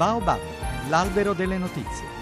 Baobab, l'albero delle notizie.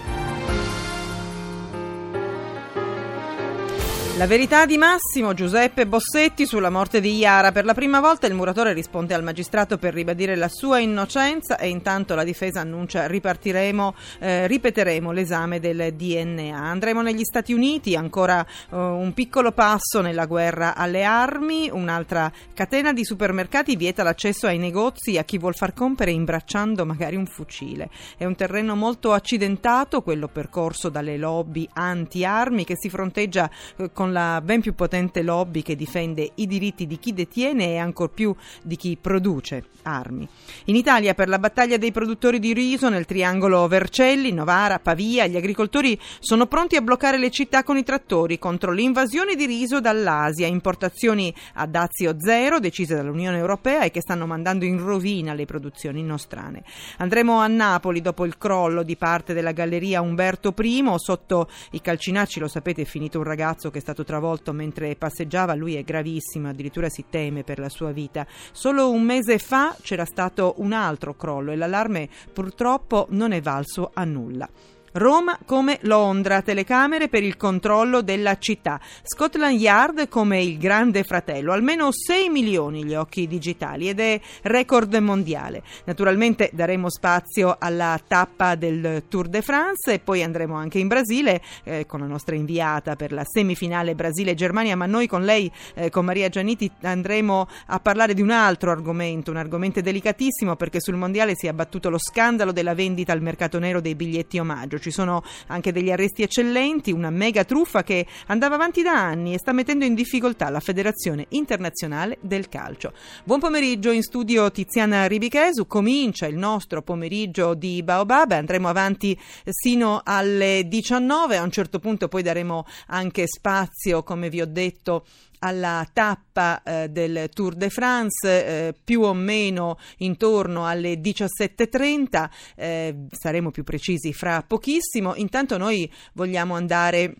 La verità di Massimo Giuseppe Bossetti sulla morte di Iara. Per la prima volta il muratore risponde al magistrato per ribadire la sua innocenza e intanto la difesa annuncia ripartiremo, eh, ripeteremo l'esame del DNA. Andremo negli Stati Uniti, ancora eh, un piccolo passo nella guerra alle armi, un'altra catena di supermercati vieta l'accesso ai negozi a chi vuol far compere imbracciando magari un fucile. È un terreno molto accidentato, quello percorso dalle lobby anti-armi che si fronteggia eh, con con la ben più potente lobby che difende i diritti di chi detiene e ancor più di chi produce armi. In Italia, per la battaglia dei produttori di riso nel triangolo Vercelli, Novara, Pavia, gli agricoltori sono pronti a bloccare le città con i trattori contro l'invasione di riso dall'Asia, importazioni a dazio zero decise dall'Unione Europea e che stanno mandando in rovina le produzioni nostrane. Andremo a Napoli dopo il crollo di parte della galleria Umberto I, sotto i calcinacci, lo sapete, è finito un ragazzo che è stato stato travolto mentre passeggiava, lui è gravissimo, addirittura si teme per la sua vita. Solo un mese fa c'era stato un altro crollo e l'allarme purtroppo non è valso a nulla. Roma come Londra, telecamere per il controllo della città. Scotland Yard come il grande fratello, almeno 6 milioni gli occhi digitali ed è record mondiale. Naturalmente daremo spazio alla tappa del Tour de France e poi andremo anche in Brasile eh, con la nostra inviata per la semifinale Brasile-Germania, ma noi con lei, eh, con Maria Gianniti, andremo a parlare di un altro argomento, un argomento delicatissimo perché sul mondiale si è abbattuto lo scandalo della vendita al mercato nero dei biglietti omaggio ci sono anche degli arresti eccellenti, una mega truffa che andava avanti da anni e sta mettendo in difficoltà la Federazione Internazionale del Calcio. Buon pomeriggio in studio Tiziana Ribichesu, comincia il nostro pomeriggio di Baobab, andremo avanti sino alle 19, a un certo punto poi daremo anche spazio, come vi ho detto, alla tappa eh, del Tour de France eh, più o meno intorno alle 17.30 eh, saremo più precisi fra pochissimo. Intanto noi vogliamo andare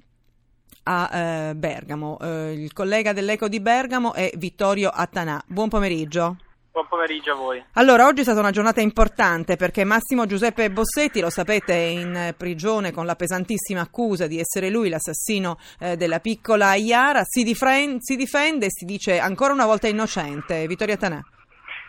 a eh, Bergamo. Eh, il collega dell'Eco di Bergamo è Vittorio Attanà. Buon pomeriggio Buon pomeriggio a voi. Allora, oggi è stata una giornata importante perché Massimo Giuseppe Bossetti, lo sapete, è in prigione con la pesantissima accusa di essere lui l'assassino eh, della piccola Iara, si, difren- si difende e si dice ancora una volta innocente. Vittoria Tanà.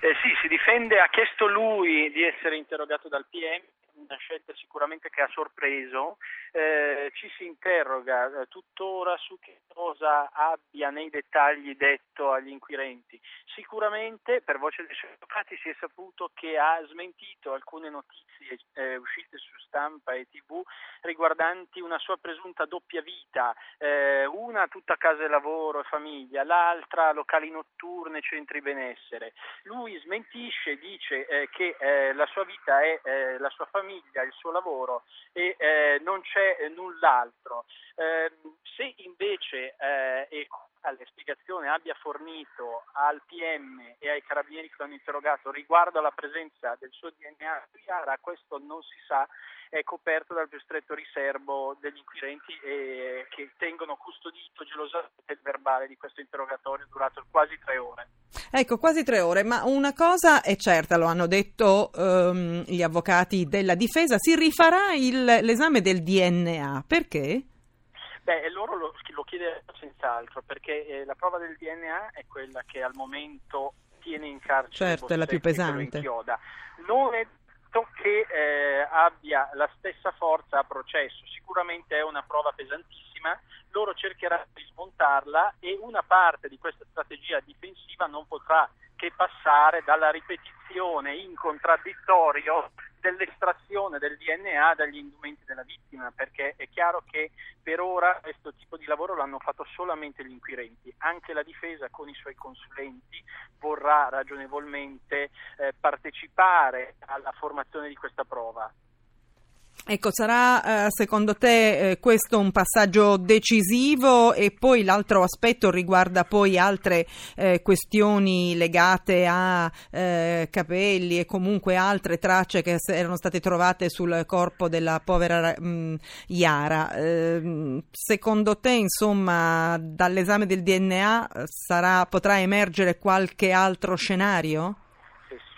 Eh sì, si difende, ha chiesto lui di essere interrogato dal PM una scelta sicuramente che ha sorpreso, eh, ci si interroga eh, tuttora su che cosa abbia nei dettagli detto agli inquirenti. Sicuramente per voce dei suoi avvocati si è saputo che ha smentito alcune notizie eh, uscite su stampa e tv riguardanti una sua presunta doppia vita, eh, una tutta casa e lavoro e famiglia, l'altra locali notturne, centri benessere. Lui smentisce, dice eh, che eh, la sua vita è la sua famiglia, famiglia, il suo lavoro e eh, non c'è eh, null'altro. Eh, se invece eh, e le spiegazioni abbia fornito al PM e ai carabinieri che l'hanno interrogato riguardo alla presenza del suo DNA Chiara, questo non si sa, è coperto dal più stretto riservo degli inquirenti eh, che tengono custodito gelosamente il verbale di questo interrogatorio durato quasi tre ore. Ecco, quasi tre ore, ma una cosa è certa, lo hanno detto um, gli avvocati della difesa, si rifarà il, l'esame del DNA. Perché? Beh, loro lo, lo chiedono senz'altro, perché eh, la prova del DNA è quella che al momento tiene in carcere certo, è la più pesante. Non è detto che eh, abbia la stessa forza a processo, sicuramente è una prova pesantissima, loro cercheranno di smontarla e una parte di questa strategia difensiva non potrà che passare dalla ripetizione in contraddittorio dell'estrazione del DNA dagli indumenti della vittima, perché è chiaro che per ora questo tipo di lavoro l'hanno fatto solamente gli inquirenti, anche la difesa con i suoi consulenti vorrà ragionevolmente eh, partecipare alla formazione di questa prova. Ecco, sarà eh, secondo te eh, questo un passaggio decisivo e poi l'altro aspetto riguarda poi altre eh, questioni legate a capelli e comunque altre tracce che erano state trovate sul corpo della povera mh, mm, Iara. Ehm, secondo te, insomma, dall'esame del DNA sarà, potrà emergere qualche altro scenario?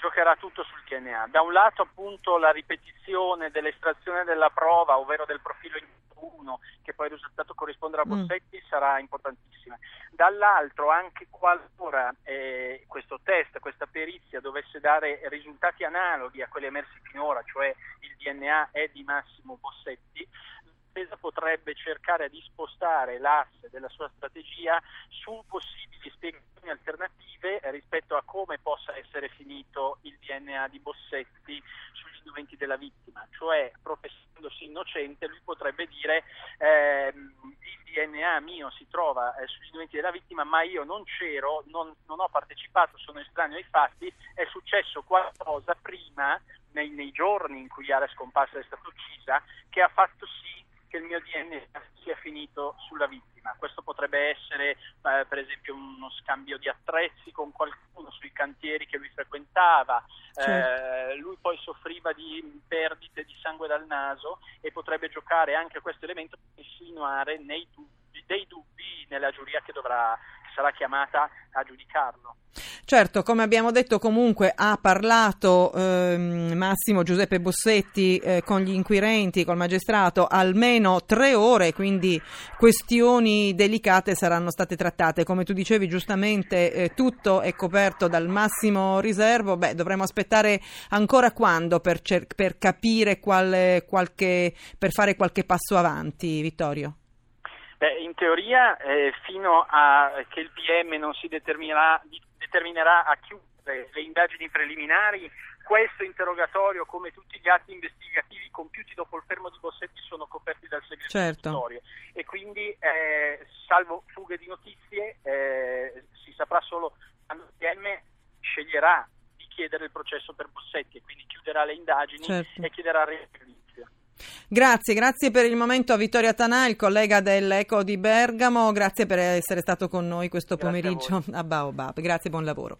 Giocherà tutto sul DNA. Da un lato appunto la ripetizione dell'estrazione della prova, ovvero del profilo 1, che poi il risultato corrisponderà a mm. Bossetti, mm. sarà importantissima. Dall'altro, anche qualora eh, questo test, questa perizia dovesse dare risultati analoghi a quelli emersi finora, cioè il DNA è di Massimo Bossetti, l'impresa potrebbe cercare di spostare l'asse della sua strategia su possibili spiegazioni alternative rispetto a come possa essere finito il DNA di Bossetti sugli indumenti della vittima, cioè professandosi innocente lui potrebbe dire eh, il DNA mio si trova eh, sugli indumenti della vittima ma io non c'ero, non, non ho partecipato, sono estraneo ai fatti, è successo qualcosa prima nei, nei giorni in cui Yara è scomparsa e è stata uccisa che ha fatto sì che il mio DNA sia finito sulla vittima. Questo potrebbe essere eh, per esempio uno scambio di attrezzi con qualcuno sui cantieri che lui frequentava, certo. eh, lui poi soffriva di perdite di sangue dal naso e potrebbe giocare anche questo elemento per insinuare dubbi, dei dubbi nella giuria che dovrà sarà chiamata a giudicarlo. Certo, come abbiamo detto comunque ha parlato ehm, Massimo Giuseppe Bossetti eh, con gli inquirenti, col magistrato, almeno tre ore, quindi questioni delicate saranno state trattate. Come tu dicevi giustamente, eh, tutto è coperto dal massimo riservo. Beh, dovremo aspettare ancora quando per, cer- per capire quale, qualche, per fare qualche passo avanti, Vittorio? Beh, in teoria, eh, fino a che il PM non si determinerà, determinerà a chiudere le indagini preliminari, questo interrogatorio, come tutti gli atti investigativi compiuti dopo il fermo di Bossetti, sono coperti dal segreto certo. e quindi, eh, salvo fughe di notizie, eh, si saprà solo quando il PM sceglierà di chiedere il processo per Bossetti e quindi chiuderà le indagini certo. e chiederà. Grazie, grazie per il momento a Vittorio Tanà, il collega dell'Eco di Bergamo, grazie per essere stato con noi questo grazie pomeriggio a, a Baobab, grazie, buon lavoro.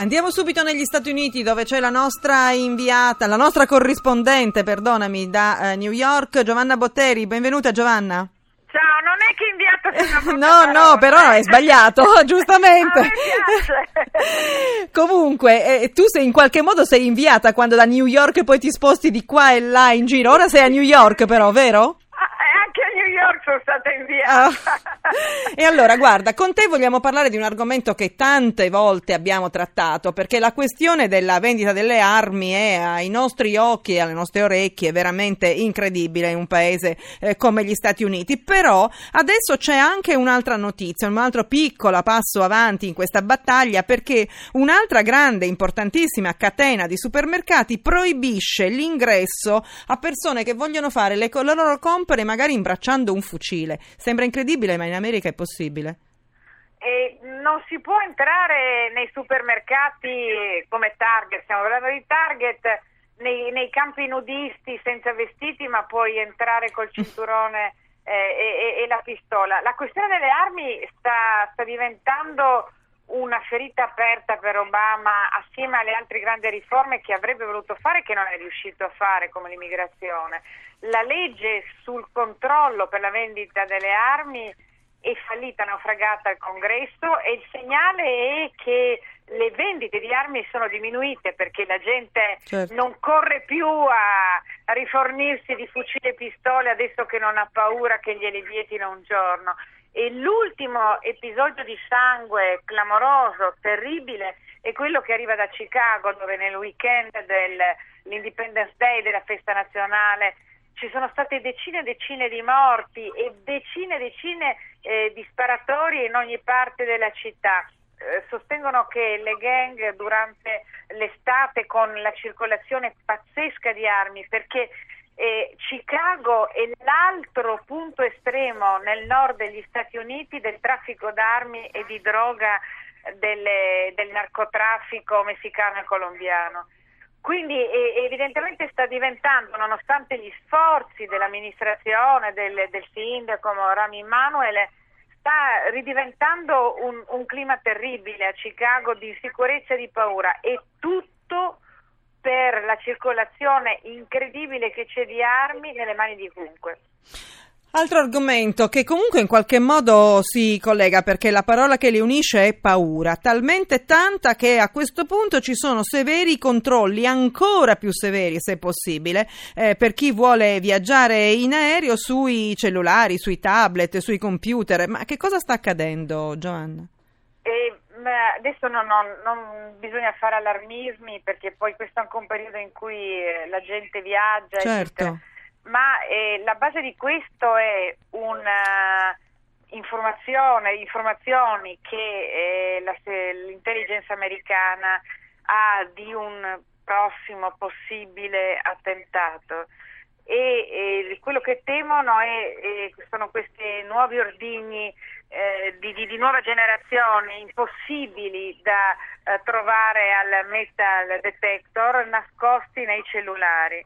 Andiamo subito negli Stati Uniti dove c'è la nostra inviata, la nostra corrispondente, perdonami, da eh, New York, Giovanna Botteri. Benvenuta Giovanna. Ciao, non è che una No, brutta no, parola. però è sbagliato, giustamente. Comunque, eh, tu sei in qualche modo sei inviata quando da New York poi ti sposti di qua e là in giro. Ora sei a New York però, vero? Anche a New York sono stata inviata. E allora, guarda, con te vogliamo parlare di un argomento che tante volte abbiamo trattato, perché la questione della vendita delle armi è ai nostri occhi e alle nostre orecchie veramente incredibile in un paese eh, come gli Stati Uniti. Però adesso c'è anche un'altra notizia, un altro piccolo passo avanti in questa battaglia, perché un'altra grande, importantissima catena di supermercati proibisce l'ingresso a persone che vogliono fare le loro compere magari imbracciando un fucile. Sembra incredibile, ma in America è possibile. E non si può entrare nei supermercati come Target, stiamo parlando di Target, nei, nei campi nudisti senza vestiti, ma puoi entrare col cinturone eh, e, e- la pistola. La questione delle armi sta, sta diventando una ferita aperta per Obama assieme alle altre grandi riforme che avrebbe voluto fare e che non è riuscito a fare come l'immigrazione. La legge sul controllo per la vendita delle armi è fallita, naufragata al congresso e il segnale è che le vendite di armi sono diminuite perché la gente Certo. non corre più a, rifornirsi di fucili e pistole adesso che non ha paura che glieli vietino un giorno. E l'ultimo episodio di sangue clamoroso, terribile, è quello che arriva da Chicago dove nel weekend dell'Independence Day, della festa nazionale, ci sono state decine e decine di morti e decine e decine eh, di sparatori in ogni parte della città. Eh, sostengono che le gang durante l'estate con la circolazione pazzesca di armi perché eh, Chicago è l'altro punto estremo nel nord degli Stati Uniti del traffico d'armi e di droga delle- del narcotraffico messicano e colombiano. Quindi eh, evidentemente sta diventando, nonostante gli sforzi dell'amministrazione, del, del sindaco Rami Manuel, sta ridiventando un, un clima terribile a Chicago di insicurezza e di paura e tutto per la circolazione incredibile che c'è di armi nelle mani di chiunque. Altro argomento che comunque in qualche modo si collega perché la parola che li unisce è paura, talmente tanta che a questo punto ci sono severi controlli, ancora più severi se possibile, eh, per chi vuole viaggiare in aereo sui cellulari, sui tablet, sui computer. Ma che cosa sta accadendo, Giovanna? E, ma adesso non, non- non bisogna fare allarmismi perché poi questo è anche un periodo in cui eh, la gente viaggia, Certo. eccetera. ma eh, la base di questo è una informazione, informazioni che eh, la- l'intelligence americana ha di un prossimo possibile attentato e, e quello che temono è, è- sono questi nuovi ordigni eh, di, di- di nuova generazione impossibili da eh, trovare al metal detector nascosti nei cellulari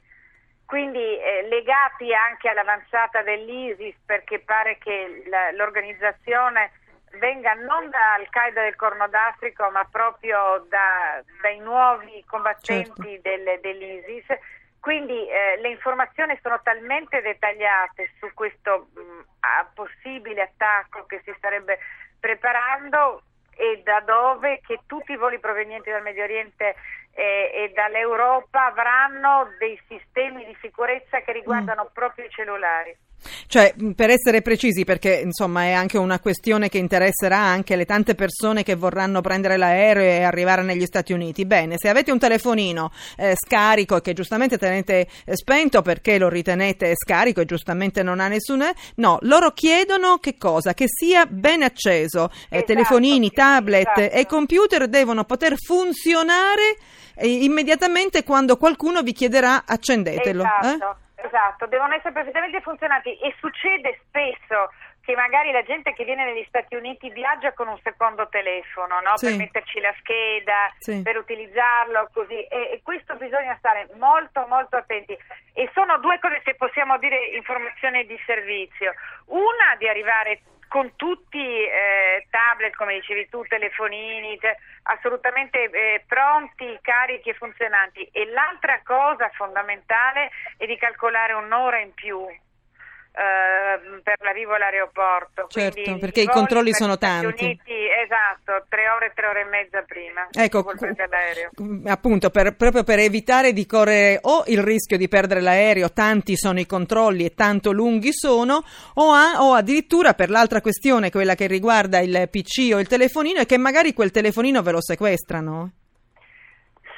quindi eh, legati anche all'avanzata dell'ISIS perché pare che la- l'organizzazione venga non da Al-Qaeda del Corno d'Africa ma proprio da- dai nuovi combattenti del- dell'ISIS. Quindi eh, le informazioni sono talmente dettagliate su questo mh, a- possibile attacco che si starebbe preparando e da dove che tutti i voli provenienti dal Medio Oriente eh, e dall'Europa avranno dei sistemi di sicurezza che riguardano proprio i cellulari. Cioè, per essere precisi, perché insomma è anche una questione che interesserà anche le tante persone che vorranno prendere l'aereo e arrivare negli Stati Uniti. Bene, se avete un telefonino eh, scarico che giustamente tenete eh, spento perché lo ritenete scarico e giustamente non ha nessun... No, loro chiedono che cosa? Che sia ben acceso. Eh, Esatto, telefonini, tablet esatto. e computer devono poter funzionare eh, immediatamente quando qualcuno vi chiederà accendetelo. eh? Esatto, esatto, devono essere perfettamente funzionanti e succede spesso che magari la gente che viene negli Stati Uniti viaggia con un secondo telefono no? Sì. per metterci la scheda, Sì. per utilizzarlo così e, e questo bisogna stare molto molto attenti e sono due cose se possiamo dire informazioni di servizio una di arrivare con tutti eh, tablet come dicevi tu, telefonini, te- assolutamente eh, pronti, carichi e funzionanti. E l'altra cosa fondamentale è di calcolare un'ora in più. Eh, per l'arrivo all'aeroporto Certo, Quindi perché i controlli sono tanti. Uniti, esatto, tre ore, tre ore e mezza prima Ecco, appunto, per- proprio per evitare di correre o il rischio di perdere l'aereo, tanti sono i controlli e tanto lunghi sono, o, a- o addirittura per l'altra questione, quella che riguarda il PC o il telefonino, è che magari quel telefonino ve lo sequestrano.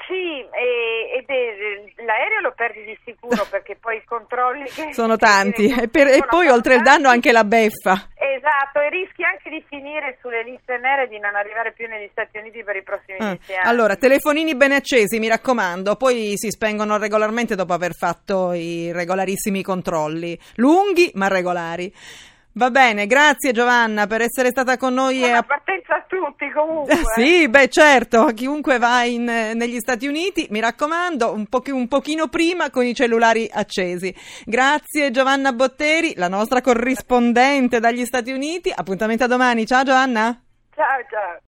Sì, e, è- l'aereo lo perdi di sicuro perché poi i controlli che Sono tanti. E, per- e sono poi oltre il danno anche la beffa. Esatto, e rischi anche di finire sulle liste nere e di non arrivare più negli Stati Uniti per i prossimi Ah, dieci anni. Allora, telefonini ben accesi, mi raccomando, poi si spengono regolarmente dopo aver fatto i regolarissimi controlli, lunghi ma regolari. Va bene, grazie Giovanna per essere stata con noi. Buona a- partenza a tutti comunque. Sì, beh certo, chiunque va in, negli Stati Uniti, mi raccomando, un, pochi- un pochino prima con i cellulari accesi. Grazie Giovanna Botteri, la nostra corrispondente dagli Stati Uniti. Appuntamento a domani, ciao Giovanna. Ciao ciao.